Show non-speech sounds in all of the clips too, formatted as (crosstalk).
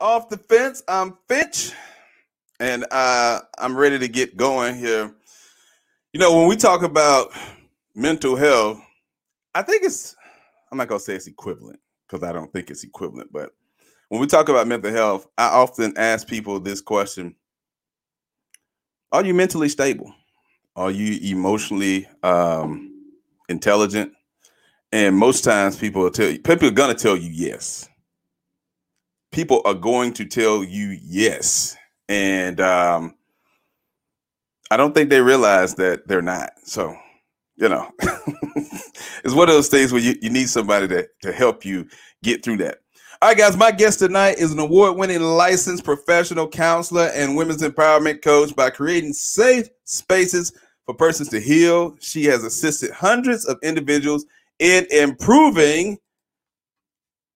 off the fence. I'm Finch, and uh, I'm ready to get going here. You know, when we talk about mental health, I think it's, I'm not going to say it's equivalent because I don't think it's equivalent, but when we talk about mental health, I often ask people this question Are you mentally stable? Are you emotionally um, intelligent? And most times people will tell you, people are going to tell you yes people are going to tell you yes. And um, I don't think they realize that they're not. So, you know, (laughs) it's one of those things where you, you need somebody to, to help you get through that. All right, guys, my guest tonight is an award winning licensed professional counselor and women's empowerment coach by creating safe spaces for persons to heal. She has assisted hundreds of individuals in improving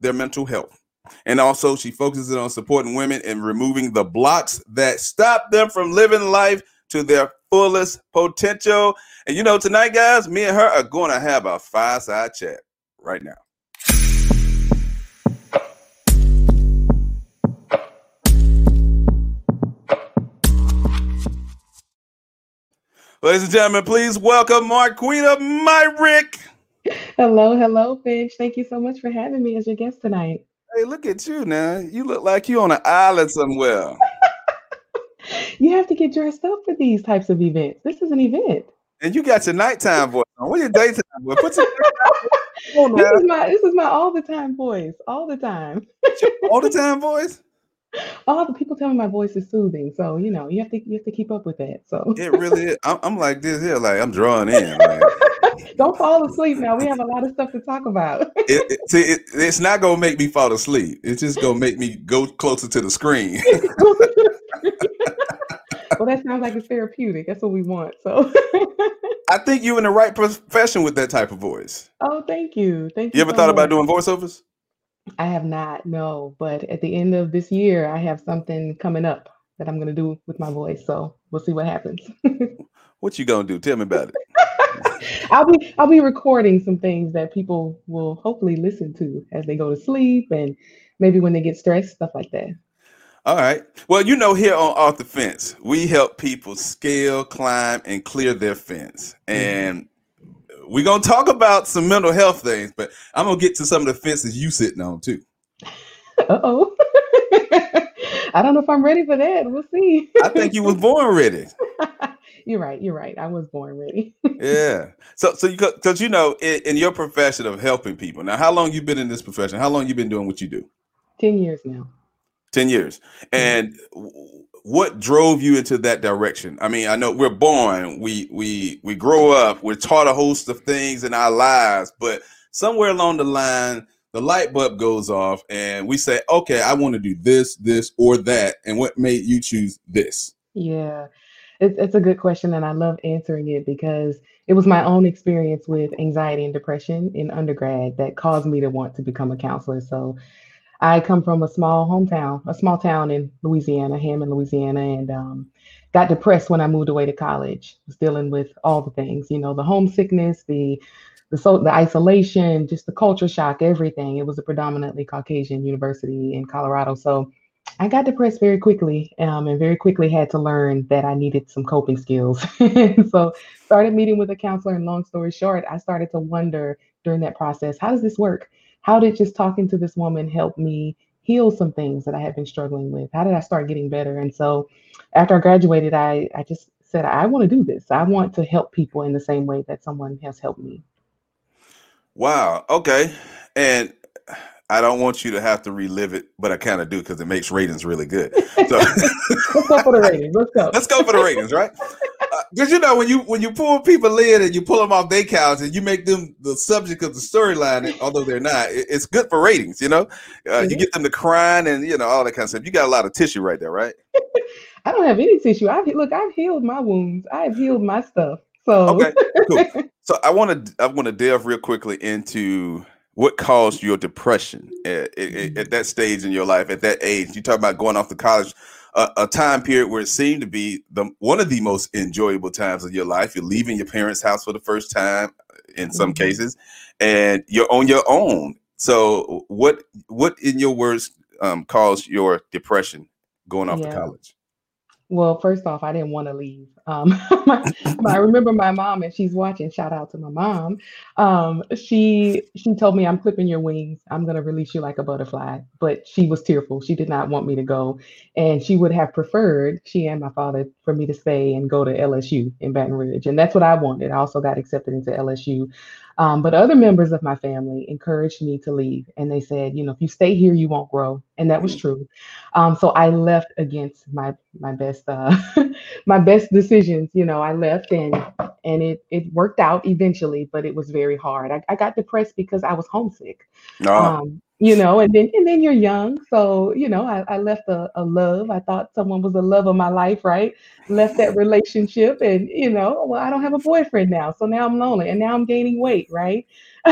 their mental health. And also, she focuses on supporting women and removing the blocks that stop them from living life to their fullest potential. And you know, tonight, guys, me and her are going to have a fireside chat right now. Ladies and gentlemen, please welcome Marquita Myrick. Hello, hello, Finch. Thank you so much for having me as your guest tonight. Hey, look at you now. You look like you on an island somewhere. (laughs) you have to get dressed up for these types of events. This is an event. And you got your nighttime voice on. What's your daytime voice? Put your on (laughs) this is my this is my all the time voice. All the time. all the time voice? (laughs) All the people tell me my voice is soothing. So you know, you have to you have to keep up with that. So it really is. I'm, I'm like this here, like I'm drawing in. Like. (laughs) Don't fall asleep now. We have a lot of stuff to talk about. (laughs) it, it, see, it, it's not gonna make me fall asleep. It's just gonna make me go closer to the screen. (laughs) well, that sounds like it's therapeutic. That's what we want. So I think you're in the right profession with that type of voice. Oh, thank you. Thank you. You ever so thought much. about doing voiceovers? I have not, no. But at the end of this year, I have something coming up that I'm gonna do with my voice. So we'll see what happens. what you gonna do? Tell me about it. I'll be I'll be recording some things that people will hopefully listen to as they go to sleep and maybe when they get stressed, stuff like that. All right. Well, you know, here on Off the Fence, we help people scale, climb, and clear their fence. Mm-hmm. And mm-hmm. we're gonna talk about some mental health things, but I'm gonna get to some of the fences you sitting on too. (laughs) Uh oh. (laughs) I don't know if I'm ready for that. We'll see. I think you was born ready. (laughs) you're right. You're right. I was born ready. (laughs) yeah. So, so you because you know in, in, your profession of helping people. Now, how long you been in this profession? How long you been doing what you do? Ten years now. Ten years. And what drove you into that direction? I mean, I know we're born, we we we grow up, we're taught a host of things in our lives, but somewhere along the line, the light bulb goes off, and we say, "Okay, I want to do this, this, or that." And what made you choose this? Yeah. It's, it's a good question, and I love answering it because it was my own experience with anxiety and depression in undergrad that caused me to want to become a counselor. So I come from a small hometown, a small town in Louisiana, Hammond, Louisiana, and um, got depressed when I moved away to college. Was dealing with all the things, you know, the homesickness, the the so the isolation, just the culture shock, everything. It was a predominantly Caucasian university in Colorado, so I got depressed very quickly um, and very quickly had to learn that I needed some coping skills. (laughs) so started meeting with a counselor and long story short, I started to wonder during that process, how does this work? How did just talking to this woman help me heal some things that I had been struggling with? How did I start getting better? And so after I graduated, I, I just said, I want to do this. I want to help people in the same way that someone has helped me. Wow. Okay. And I don't want you to have to relive it, but I kind of do because it makes ratings really good. So let's go for the ratings. Let's go. Let's go for the ratings, right? Because uh, you know when you when you pull people in and you pull them off their couch and you make them the subject of the storyline, although they're not, it, it's good for ratings. You know, uh, mm-hmm. you get them to crying and you know all that kind of stuff. You got a lot of tissue right there, right? (laughs) I don't have any tissue. I look, I've healed my wounds. I've healed my stuff. So okay, cool. (laughs) So I want to I want to delve real quickly into what caused your depression at, at, at, that stage in your life at that age you talk about going off to college uh, a time period where it seemed to be the one of the most enjoyable times of your life you're leaving your parents house for the first time uh, in some mm-hmm. cases and you're on your own so what what in your words um, caused your depression going off yeah. to college? Well, first off, I didn't want to leave. Um, (laughs) my, my, I remember my mom, and she's watching. Shout out to my mom. Um, she she told me, "I'm clipping your wings. I'm gonna release you like a butterfly." But she was tearful. She did not want me to go, and she would have preferred she and my father for me to stay and go to LSU in Baton Rouge, and that's what I wanted. I also got accepted into LSU, um, but other members of my family encouraged me to leave, and they said, you know, if you stay here, you won't grow, and that was true. Um, so I left against my my best uh, (laughs) my best decisions. You know, I left, and and it it worked out eventually, but it was very hard. I, I got depressed because I was homesick. Oh. Um, you know, and then and then you're young. So, you know, I, I left a, a love. I thought someone was the love of my life, right? Left that relationship and you know, well, I don't have a boyfriend now. So now I'm lonely and now I'm gaining weight, right? (laughs)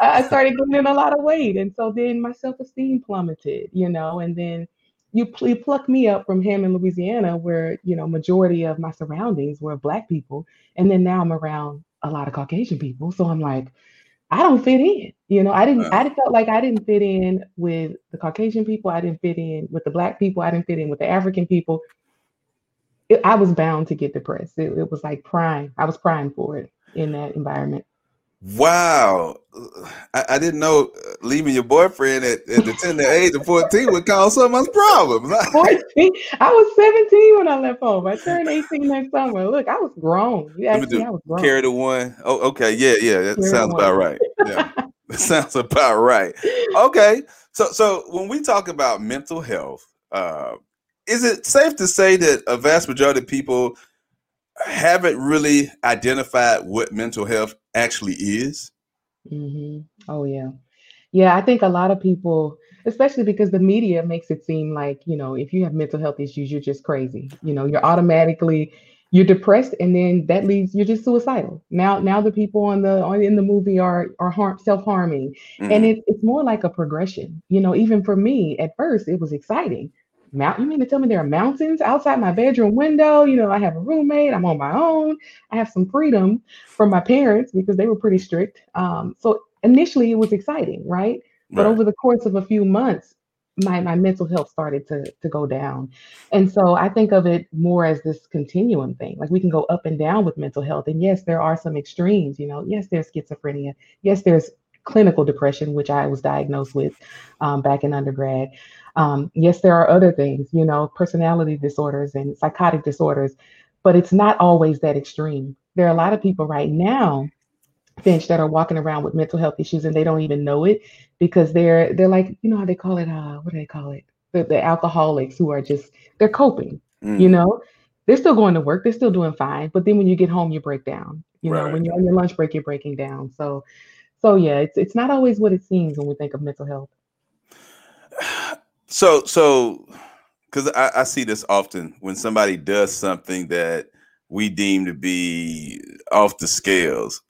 I started gaining a lot of weight. And so then my self-esteem plummeted, you know, and then you, you pluck me up from Hammond, Louisiana, where, you know, majority of my surroundings were black people. And then now I'm around a lot of Caucasian people. So I'm like, I don't fit in. You know, I didn't. Uh, I felt like I didn't fit in with the Caucasian people. I didn't fit in with the Black people. I didn't fit in with the African people. It, I was bound to get depressed. It, it was like prime. I was prime for it in that environment. Wow, I, I, didn't know uh, leaving your boyfriend at, at the tender age of fourteen would cause so much problems. (laughs) fourteen, I was seventeen when I left home. I turned eighteen next summer. Look, I was grown. You asked me, I was grown. Carry the one. Oh, okay, yeah, yeah, that carry sounds about right. Yeah, (laughs) that sounds about right. Okay, so so when we talk about mental health, uh, is it safe to say that a vast majority of people haven't really identified what mental health actually is. Mm-hmm. Oh yeah, yeah. I think a lot of people, especially because the media makes it seem like you know, if you have mental health issues, you're just crazy. You know, you're automatically you're depressed, and then that leads you're just suicidal. Now, now the people on the on in the movie are are harm self harming, mm-hmm. and it, it's more like a progression. You know, even for me at first, it was exciting Mount, you mean to tell me there are mountains outside my bedroom window? You know, I have a roommate, I'm on my own, I have some freedom from my parents because they were pretty strict. Um, so initially it was exciting, right? But over the course of a few months, my, my mental health started to, to go down. And so I think of it more as this continuum thing. Like we can go up and down with mental health. And yes, there are some extremes, you know, yes, there's schizophrenia. Yes, there's clinical depression, which I was diagnosed with um, back in undergrad. Um, yes, there are other things, you know, personality disorders and psychotic disorders, but it's not always that extreme. There are a lot of people right now, Finch, that are walking around with mental health issues and they don't even know it because they're they're like, you know how they call it, uh, what do they call it? The, the alcoholics who are just they're coping, mm. you know. They're still going to work, they're still doing fine, but then when you get home, you break down. You right. know, when you're on your lunch break, you're breaking down. So so yeah, it's it's not always what it seems when we think of mental health. So so because I, I see this often when somebody does something that we deem to be off the scales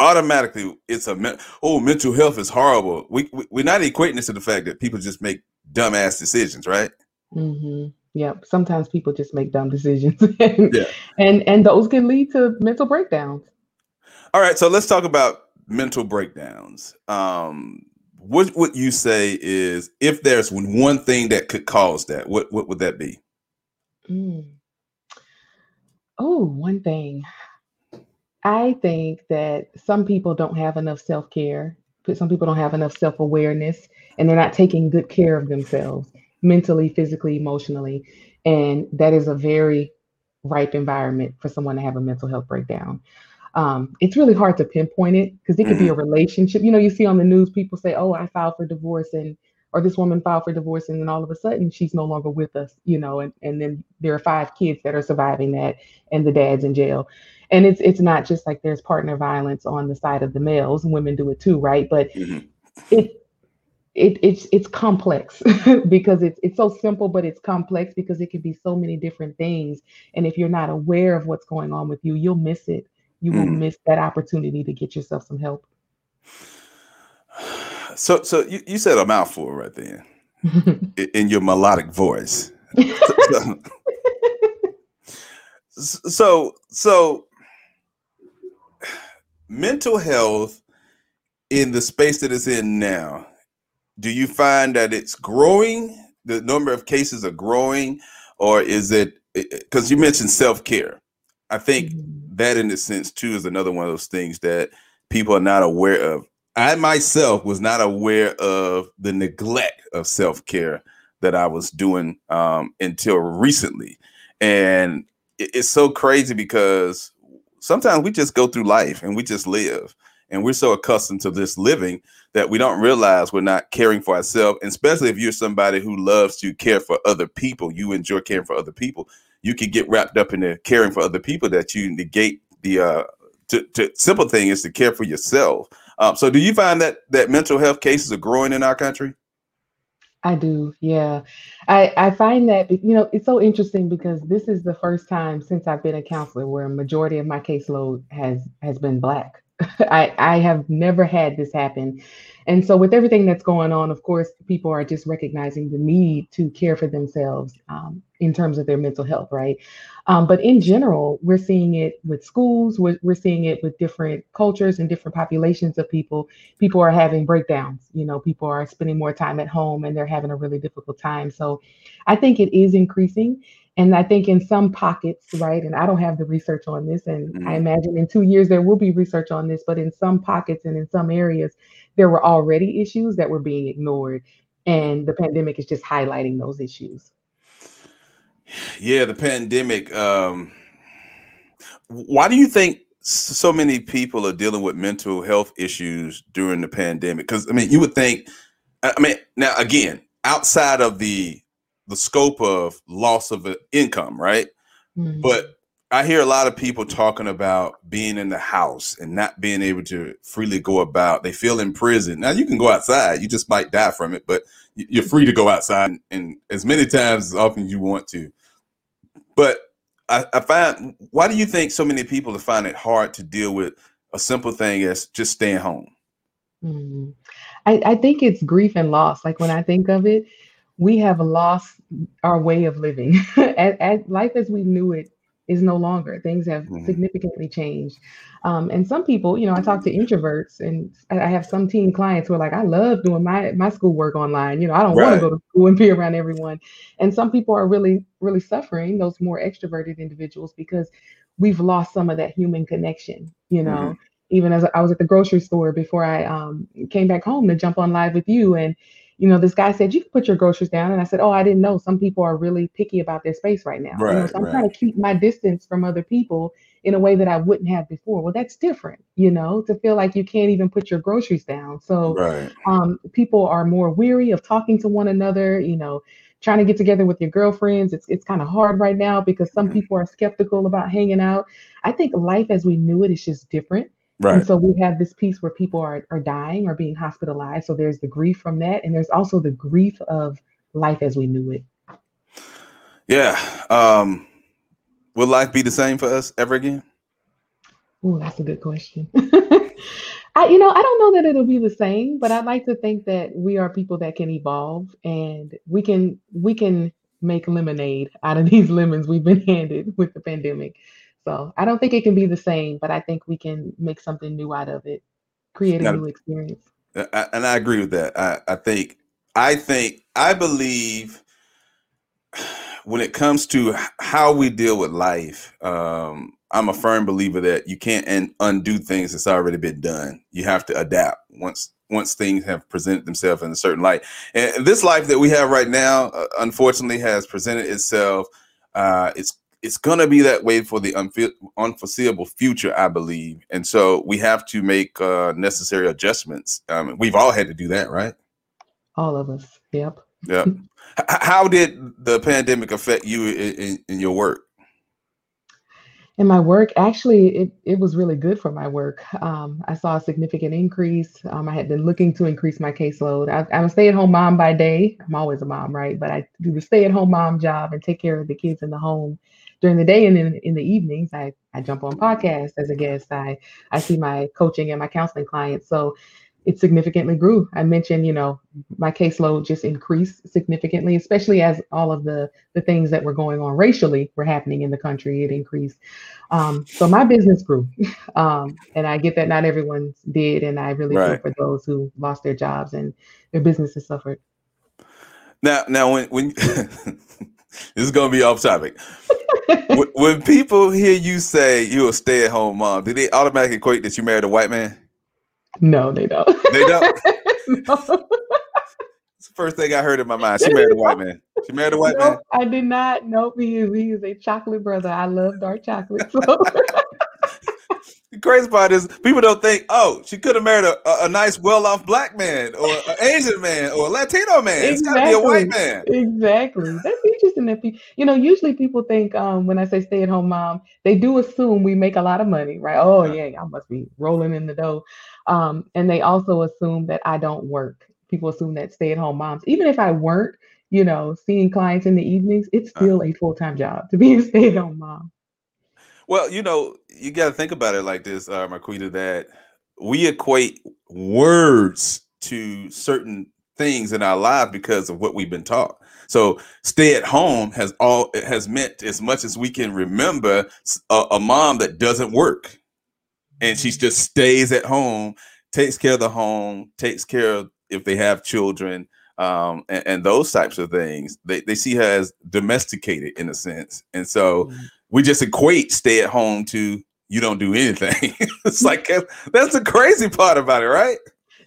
automatically it's a oh mental health is horrible. We, we we're not equating this to the fact that people just make dumbass decisions right? Mm-hmm. yeah sometimes people just make dumb decisions. And, yeah. (laughs) and and those can lead to mental breakdowns. All right so let's talk about mental breakdowns. Um what would you say is if there's one thing that could cause that what what would that be? Mm. oh one thing. I think that some people don't have enough self-care but some people don't have enough self-awareness and they're not taking good care of themselves mentally physically emotionally and that is a very ripe environment for someone to have a mental health breakdown um, it's really hard to pinpoint it because it could be a mm-hmm. relationship. You know, you see on the news people say, "Oh, I filed for divorce," and or this woman filed for divorce, and then all of a sudden she's no longer with us. You know, and and then there are five kids that are surviving that, and the dad's in jail. And it's it's not just like there's partner violence on the side of the males. Women do it too, right? But mm-hmm. it it, it's it's complex (laughs) because it's it's so simple, but it's complex because it can be so many different things. And if you're not aware of what's going on with you, you'll miss it you will mm. miss that opportunity to get yourself some help. (sighs) So, so you, you said a mouthful right there (laughs) in your melodic voice. (laughs) so, so, so, (sighs) mental health in the space that it's in now, do you find that it's growing? The number of cases are growing, or is it because you mentioned self care? I think mm-hmm. That, in a sense, too, is another one of those things that people are not aware of. I myself was not aware of the neglect of self care that I was doing um, until recently, and it's so crazy because sometimes we just go through life and we just live, and we're so accustomed to this living that we don't realize we're not caring for ourselves. And especially if you're somebody who loves to care for other people, you enjoy caring for other people. You can get wrapped up in the caring for other people that you negate the uh, to, to simple thing is to care for yourself. Um, so, do you find that that mental health cases are growing in our country? I do, yeah. I I find that you know it's so interesting because this is the first time since I've been a counselor where a majority of my caseload has has been black. (laughs) I I have never had this happen. And so with everything that's going on, of course, people are just recognizing the need to care for themselves um, in terms of their mental health, right? Um, but in general, we're seeing it with schools, we're, we're seeing it with different cultures and different populations of people. People are having breakdowns, you know, people are spending more time at home and they're having a really difficult time. So I think it is increasing. And I think in some pockets, right, and I don't have the research on this, and mm-hmm. I imagine in two years there will be research on this, but in some pockets and in some areas, there were already issues that were being ignored. And the pandemic is just highlighting those issues. Yeah, the pandemic. Um, why do you think so many people are dealing with mental health issues during the pandemic? Because I mean, you would think. I mean, now again, outside of the the scope of loss of income, right? Mm-hmm. But I hear a lot of people talking about being in the house and not being able to freely go about. They feel in prison. Now you can go outside, you just might die from it, but you're free to go outside and, and as many times as often as you want to. But I, I find why do you think so many people find it hard to deal with a simple thing as just staying home? Mm-hmm. I, I think it's grief and loss. Like when I think of it, we have lost our way of living. (laughs) at, at life as we knew it is no longer. Things have mm-hmm. significantly changed. Um, and some people, you know, I talk to introverts and I have some teen clients who are like, I love doing my my schoolwork online. You know, I don't right. want to go to school and be around everyone. And some people are really, really suffering, those more extroverted individuals, because we've lost some of that human connection, you know. Mm-hmm. Even as I was at the grocery store before I um, came back home to jump on live with you, and you know, this guy said, you can put your groceries down. And I said, oh, I didn't know. Some people are really picky about their space right now. Right, you know, so I'm right. trying to keep my distance from other people in a way that I wouldn't have before. Well, that's different, you know, to feel like you can't even put your groceries down. So right. um, people are more weary of talking to one another, you know, trying to get together with your girlfriends. It's, it's kind of hard right now because some mm-hmm. people are skeptical about hanging out. I think life as we knew it is just different. Right. And so we have this piece where people are, are dying or being hospitalized. So there's the grief from that. And there's also the grief of life as we knew it. Yeah. Um, will life be the same for us ever again? Oh, that's a good question. (laughs) I, you know, I don't know that it'll be the same, but I'd like to think that we are people that can evolve and we can we can make lemonade out of (laughs) these lemons we've been handed with the pandemic. So I don't think it can be the same, but I think we can make something new out of it, create a new experience. And I agree with that. I, I think, I think, I believe (sighs) when it comes to how we deal with life, um, I'm a firm believer that you can't undo things that's already been done. You have to adapt once once things have presented themselves in a certain light. And this life that we have right now, uh, unfortunately, has presented itself. Uh, it's it's going to be that way for the unforeseeable future, I believe. And so we have to make uh, necessary adjustments. Um, we've all had to do that, right? All of us. Yep. Yep. (laughs) How did the pandemic affect you in, in, your work? In my work, actually, it, it was really good for my work. Um, I saw a significant increase. Um, I had been looking to increase my caseload. I, I'm a stay at home mom by day. I'm always a mom, right? But I do the stay at home mom job and take care of the kids in the home during the day and in, in the evenings I, I jump on podcasts as a guest i i see my coaching and my counseling clients so it significantly grew. I mentioned, you know, my caseload just increased significantly, especially as all of the the things that were going on racially were happening in the country. It increased. Um, so my business grew, (laughs) um, and I get that not everyone did, and I really right. feel for those who lost their jobs and their businesses suffered. Now, now when when (laughs) this is gonna be off topic. (laughs) when, people hear you say you're a stay-at-home mom, do they automatically equate that you married a white man? No, they don't. They don't. (laughs) no. It's the first thing I heard in my mind. She married a white man. She married a white nope, man. I did not. Nope. He is, he is a chocolate brother. I love dark chocolate. So. (laughs) the crazy part is people don't think, oh, she could have married a, a, a nice, well-off black man or an Asian man or a Latino man. Exactly. It's got to be a white man. Exactly. That's interesting. That people, you know, usually people think um, when I say stay-at-home mom, they do assume we make a lot of money, right? Oh yeah, I must be rolling in the dough. Um, and they also assume that I don't work. People assume that stay at home moms, even if I weren't, you know, seeing clients in the evenings, it's uh-huh. still a full time job to be a stay at home mom. Well, you know, you got to think about it like this, uh, Marquita, that we equate words to certain things in our life because of what we've been taught. So stay at home has all it has meant as much as we can remember a, a mom that doesn't work and she just stays at home, takes care of the home, takes care of if they have children, um, and, and, those types of things. They, they see her as domesticated in a sense. And so mm-hmm. We just equate stay at home to you don't do anything. (laughs) it's like that's the crazy part about it, right?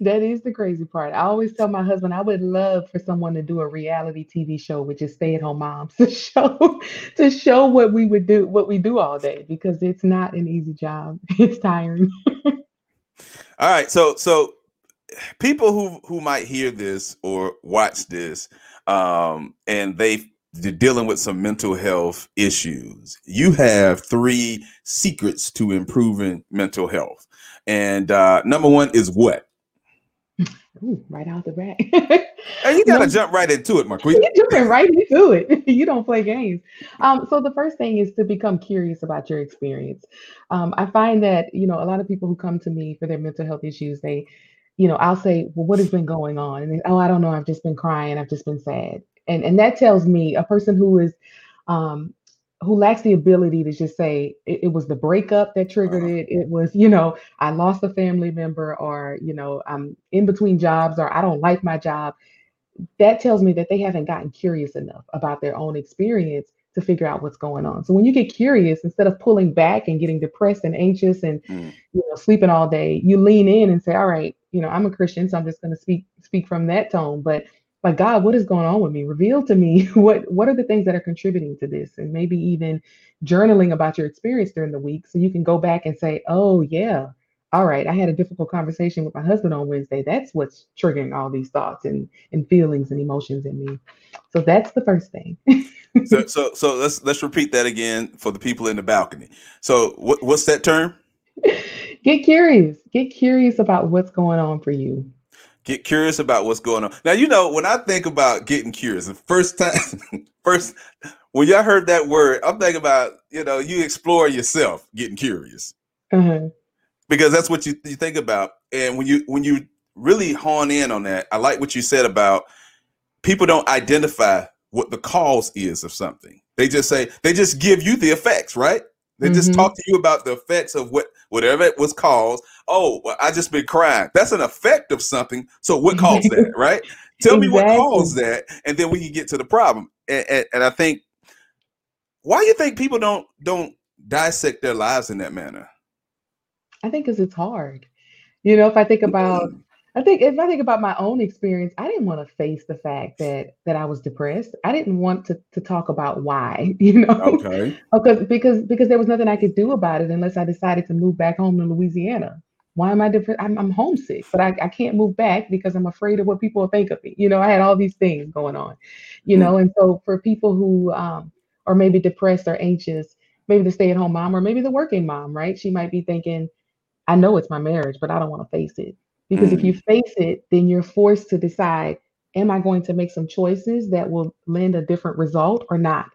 That is the crazy part. I always tell my husband I would love for someone to do a reality TV show with just stay-at-home moms (laughs) to show to show what we would do, what we do all day, because it's not an easy job. (laughs) It's tiring. all right. So so people who who might hear this or watch this um and they dealing with some mental health issues. You have three secrets to improving mental health. And uh, number one is what? (laughs) Ooh, right out the back. (laughs) and you gotta no, jump right into it, Marquis. (laughs) You're jumping right into it. you don't play games. Um, so the first thing is to become curious about your experience. Um, I find that you know a lot of people who come to me for their mental health issues, they, you know, I'll say, well, what has been going on? And they, oh, I don't know. I've just been crying. I've just been sad. And and that tells me a person who is um, who lacks the ability to just say it, it was the breakup that triggered uh-huh. it it was you know i lost a family member or you know i'm in between jobs or i don't like my job that tells me that they haven't gotten curious enough about their own experience to figure out what's going on so when you get curious instead of pulling back and getting depressed and anxious and mm. you know sleeping all day you lean in and say all right you know i'm a christian so i'm just going to speak speak from that tone but like god what is going on with me? Reveal to me (laughs) what what are the things that are contributing to this? And maybe even journaling about your experience during the week so you can go back and say oh yeah all right i had a difficult conversation with my husband on wednesday. That's what's triggering all these thoughts and and feelings and emotions in me. So that's the first thing. So (laughs) so so let's let's repeat that again for the people in the balcony. So what, what's that term? (laughs) Get curious. Get curious about what's going on for you Get curious about what's going on. Now, you know, when I think about getting curious, the first time, (laughs) first, when y'all heard that word, I'm thinking about, you know, you explore yourself getting curious. Mm-hmm. Because that's what you, you think about. And when you when you really hone in on that, I like what you said about people don't identify what the cause is of something. They just say they just give you the effects, right? They mm-hmm. just talk to you about the effects of what whatever it was caused. Oh, well, I just been crying. That's an effect of something. So what (laughs) caused that, right? Tell exactly. me what caused that, and then we can get to the problem. And, and, and I think why do you think people don't don't dissect their lives in that manner? I think because it's hard. You know, if I think about mm-hmm. I think if I think about my own experience, I didn't want to face the fact that that I was depressed. I didn't want to to talk about why, (laughs) you know. Okay. (laughs) because because because there was nothing I could do about it unless I decided to move back home to Louisiana. Why am I depressed? I'm, I'm homesick, but I, I can't move back because I'm afraid of what people will think of me. You know, I had all these things going on, you mm know, and so for people who um are maybe depressed or anxious, maybe the stay-at-home mom or maybe the working mom, right? She might be thinking, I know it's my marriage, but I don't want to face it because mm. if you face it, then you're forced to decide, am I going to make some choices that will lend a different result or not?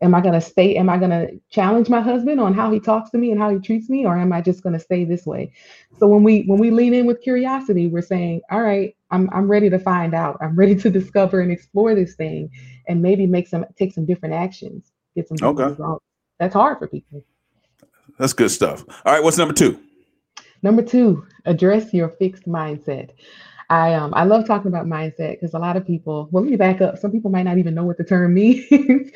Am I going to stay? Am I going to challenge my husband on how he talks to me and how he treats me, or am I just going to stay this way? So when we when we lean in with curiosity, we're saying, all right, I'm I'm ready to find out. I'm ready to (laughs) discover and explore this thing, and maybe make some take some different actions, get some Okay. results. That's hard for people. That's good stuff. All right, what's number two? Number two, address your fixed mindset. I um I love talking about mindset because a lot of people. Well, let me back up. Some people might not even know what the term (laughs) means.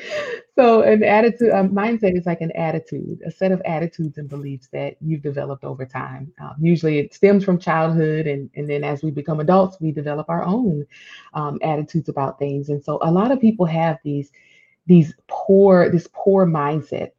so, an attitude, a mindset is like an attitude, a set of attitudes and beliefs that you've developed over time. Um, usually, it stems from childhood, and and then as we become adults, we develop our own um, attitudes about things. And so, a lot of people have these these poor this poor mindset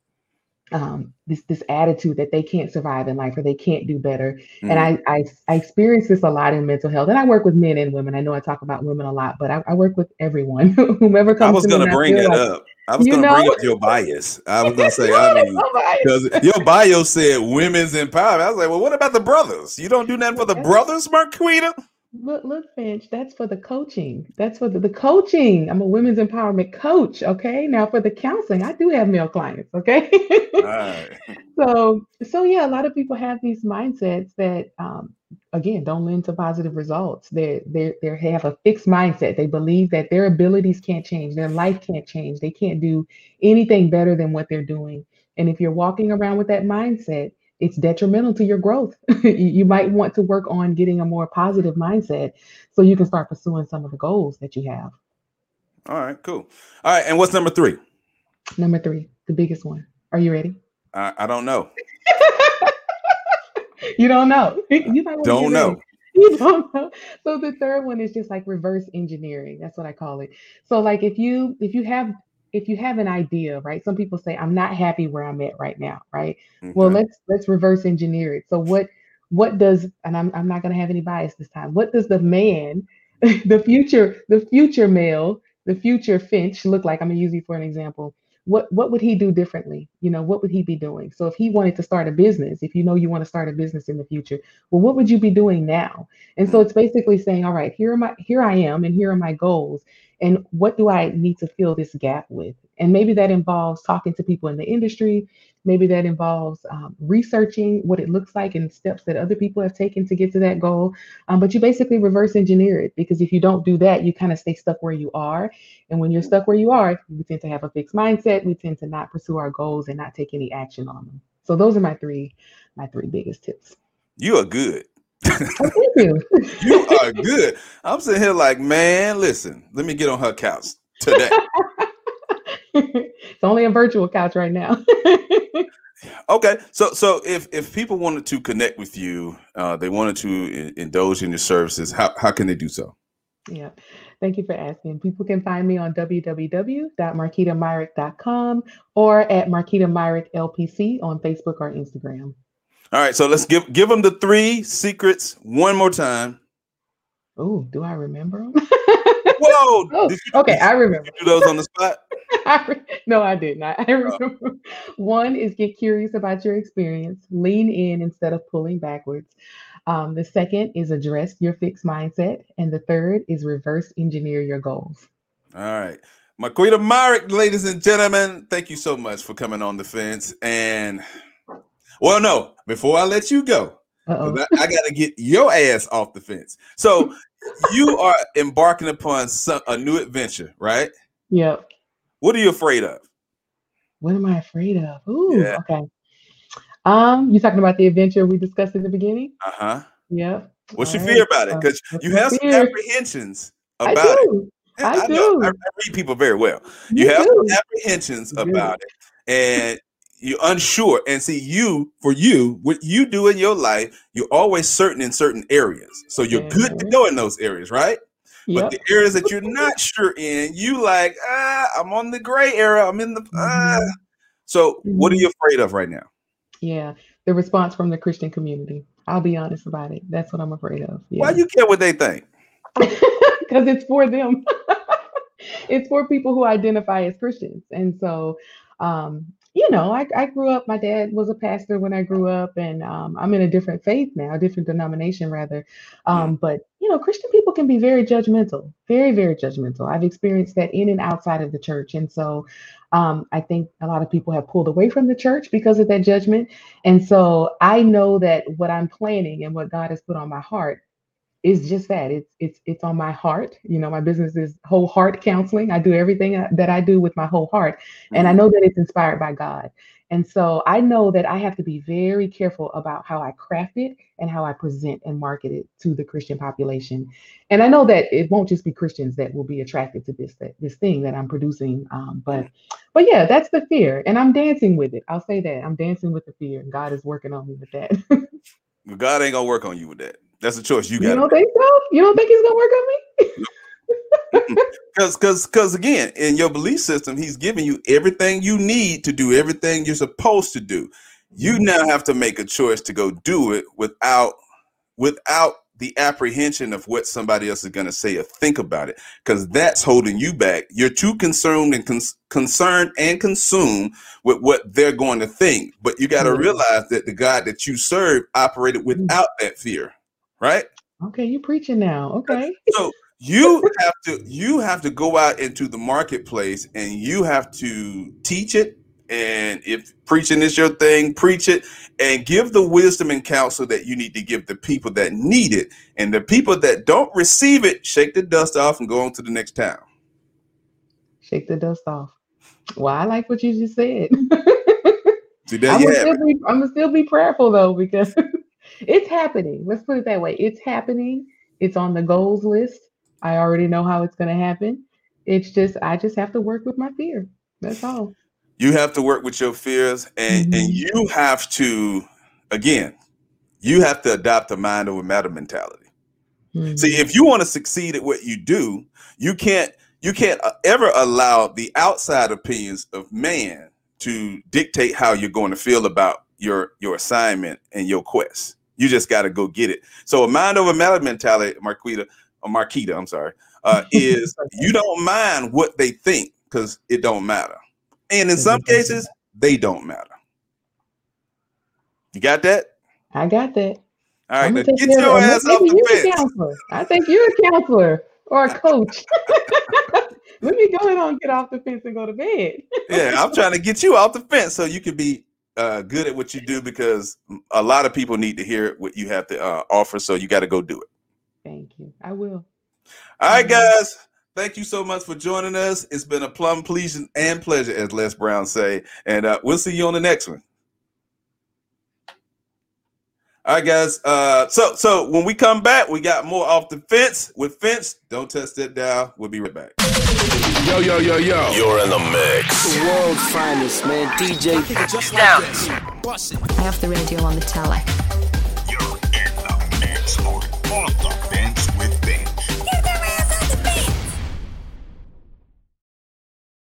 um, this this attitude that they can't survive in life or they can't do better. And Mhm. I, I I experience this a lot in mental health. And I work with men and women. I know I talk about women a lot, but I, I work with everyone, (laughs) whomever comes. I was to gonna I bring that like, up. I was gonna bring up your bias. I was gonna say, (laughs) I mean, because your bio said women's empowerment. I was like, well, what about the brothers? You don't do nothing for the brothers, Marquita? Look, look, Finch, that's for the coaching. That's for the, the coaching. I'm a women's empowerment coach. Okay. Now for the counseling, I do have male clients. Okay. (laughs) Right. so so yeah, a lot of people have these mindsets that um again don't lend to positive results. They they they have a fixed mindset. They believe that their abilities can't change, their life can't change, they can't do anything better than what they're doing. And if you're walking around with that mindset, it's detrimental to your growth. (laughs) you might want to work on getting a more positive mindset so you can start pursuing some of the goals that you have. All right, cool. All right, and what's number three? Number three, the biggest one. Are you ready? I, I don't know. (laughs) You don't know. (laughs) You might Don't know. ready. You don't know. So the third one is just like reverse engineering. That's what I call it. So like if you if you have if you have an idea, right? Some people say I'm not happy where I'm at right now, right? Well, mm-hmm. let's let's reverse engineer it. So what what does and I'm I'm not going to have any bias this time. What does the man, (laughs) the future the future male, the future Finch look like? I'm going to use you for an example. What what would he do differently? You know, what would he be doing? So if he wanted to start a business, if you know you want to start a business in the future, well, what would you be doing now? And so mm-hmm. it's basically saying, all right, here are my here I am and here are my goals. And what do I need to fill this gap with? And maybe that involves talking to people in the industry. Maybe that involves um, researching what it looks like and steps that other people have taken to get to that goal. Um, but you basically reverse engineer it because if you don't do that, you kind of stay stuck where you are. And when you're stuck where you are, we tend to have a fixed mindset. We tend to not pursue our goals and not take any action on them. So those are my three, my three biggest tips. You are good. Oh, thank you. (laughs) You are good. I'm sitting here like, man, listen, let me get on her couch today. it's only a virtual couch right now. (laughs) Okay, so so if if people wanted to connect with you, uh, they wanted to in- indulge in your services, how how can they do so? Yeah. Thank you for asking. People can find me on www.marquitamyrick.com or at Marquita Myrick LPC on Facebook or Instagram. All right, so let's give give them the three secrets one more time. Oh, do I remember them? (laughs) Whoa! (laughs) oh, you, okay, did I you remember. do those on the spot? (laughs) I re- no, I did not. I remember. One is get curious about your experience, lean in instead of pulling backwards. Um, the second is address your fixed mindset. And the third is reverse engineer your goals. All right. Marquita Myrick, ladies and gentlemen, thank you so much for coming on the fence. And well, no, before I let you go, I, I got to get your ass off the fence. So (laughs) you are embarking upon some, a new adventure, right? Yep. What are you afraid of? What am I afraid of? Ooh, Yeah. okay. Um, you talking about the adventure we discussed in the beginning? Uh huh. Yep. What's your All fear about it? Uh, Because what's you have some fear? apprehensions about it. do. Yeah, I know. I, do. I read people very well. You You have do. some apprehensions about it, and you're unsure. And see, you for you, what you do in your life, you're always certain in certain areas. So you're good to Mhm. go in those areas, right? But Yep. the areas that you're not sure in, you like, ah, I'm on the gray area. I'm in the. Ah. Mhm. So, what are Mhm. you afraid of right now? Yeah. The response from the Christian community. I'll be honest about it. That's what I'm afraid of. Why Yeah. you care what they think? (laughs) Because it's for them. (laughs) it's for people who identify as Christians. And so, um, you know, I, I grew up, my dad was a pastor when I grew up, and um, I'm in a different faith now, a different denomination rather. Um, but, you know, Christian people can be very judgmental, very, very judgmental. I've experienced that in and outside of the church. And so um, I think a lot of people have pulled away from the church because of that judgment. And so I know that what I'm planning and what God has put on my heart is just that it's it's it's on my heart you know my business is whole heart counseling. I do everything that i do with my whole heart and i mm-hmm. know that it's inspired by god. And so i know that i have to be very careful about how i craft it and how i present and market it to the christian population. And i know that it won't just be christians that will be attracted to this that, this thing that i'm producing um, but but yeah that's the fear and i'm dancing with it. I'll say that i'm dancing with the fear and god is working on me with that. (laughs) God ain't gonna work on you with that that's a choice you got. You don't think so? You don't think he's gonna work on me? Because, because, because again, in your belief system, he's giving you everything you need to do everything you're supposed to do. You mm-hmm. now have to make a choice to go do it without, without the apprehension of what somebody else is going to say or think about it because that's holding you back you're too concerned and con- concerned and consumed with what they're going to think but you got to mm-hmm. realize that the god that you serve operated mm-hmm. without that fear right? Okay, you preaching now. Okay. (laughs) So you have to you have to go out into the marketplace and you have to teach it. And if preaching is your thing, preach it and give the wisdom and counsel that you need to give the people that need it. And the people that don't receive it, shake the dust off and go on to the next town. Shake the dust off. Well, I like what you just said. (laughs) See, I'm, gonna still be, I'm gonna still be prayerful though, because (laughs) it's happening. Let's put it that way. It's happening. It's on the goals list. I already know how it's going to happen. It's just I just have to work with my fear. That's all. You have to work with your fears and mm-hmm. and you have to again, you have to adopt a mind over matter mentality. Mm-hmm. See, if you want to succeed at what you do, you can't you can't uh, ever allow the outside opinions of man to dictate how you're going to feel about your your assignment and your quest. You just got to go get it. So a mind over matter mentality, Marquita, or Marquita, I'm sorry, uh, (laughs) is you don't mind what they think because it don't matter. And in some cases, they don't matter. You got that? I got that. All right, now get your ass off the fence. I think you're a counselor or a coach. (laughs) Let me go ahead and get off the fence and go to bed. yeah, I'm trying to get you off the fence so you can be uh, good at what you do because a lot of people need to hear what you have to uh, offer. So you got to go do it. Thank you. I will. All right, guys. Thank you so much for joining us. It's been a plum pleasing and pleasure, as Les Brown say. And uh, we'll see you on the next one. All right, guys. Uh, so so when we come back, we got more off the fence with Finch. Don't test that down. We'll be right back. Yo, yo, yo, yo. You're in the mix. The world's finest, man. DJ Stouts. I have the radio on the telly.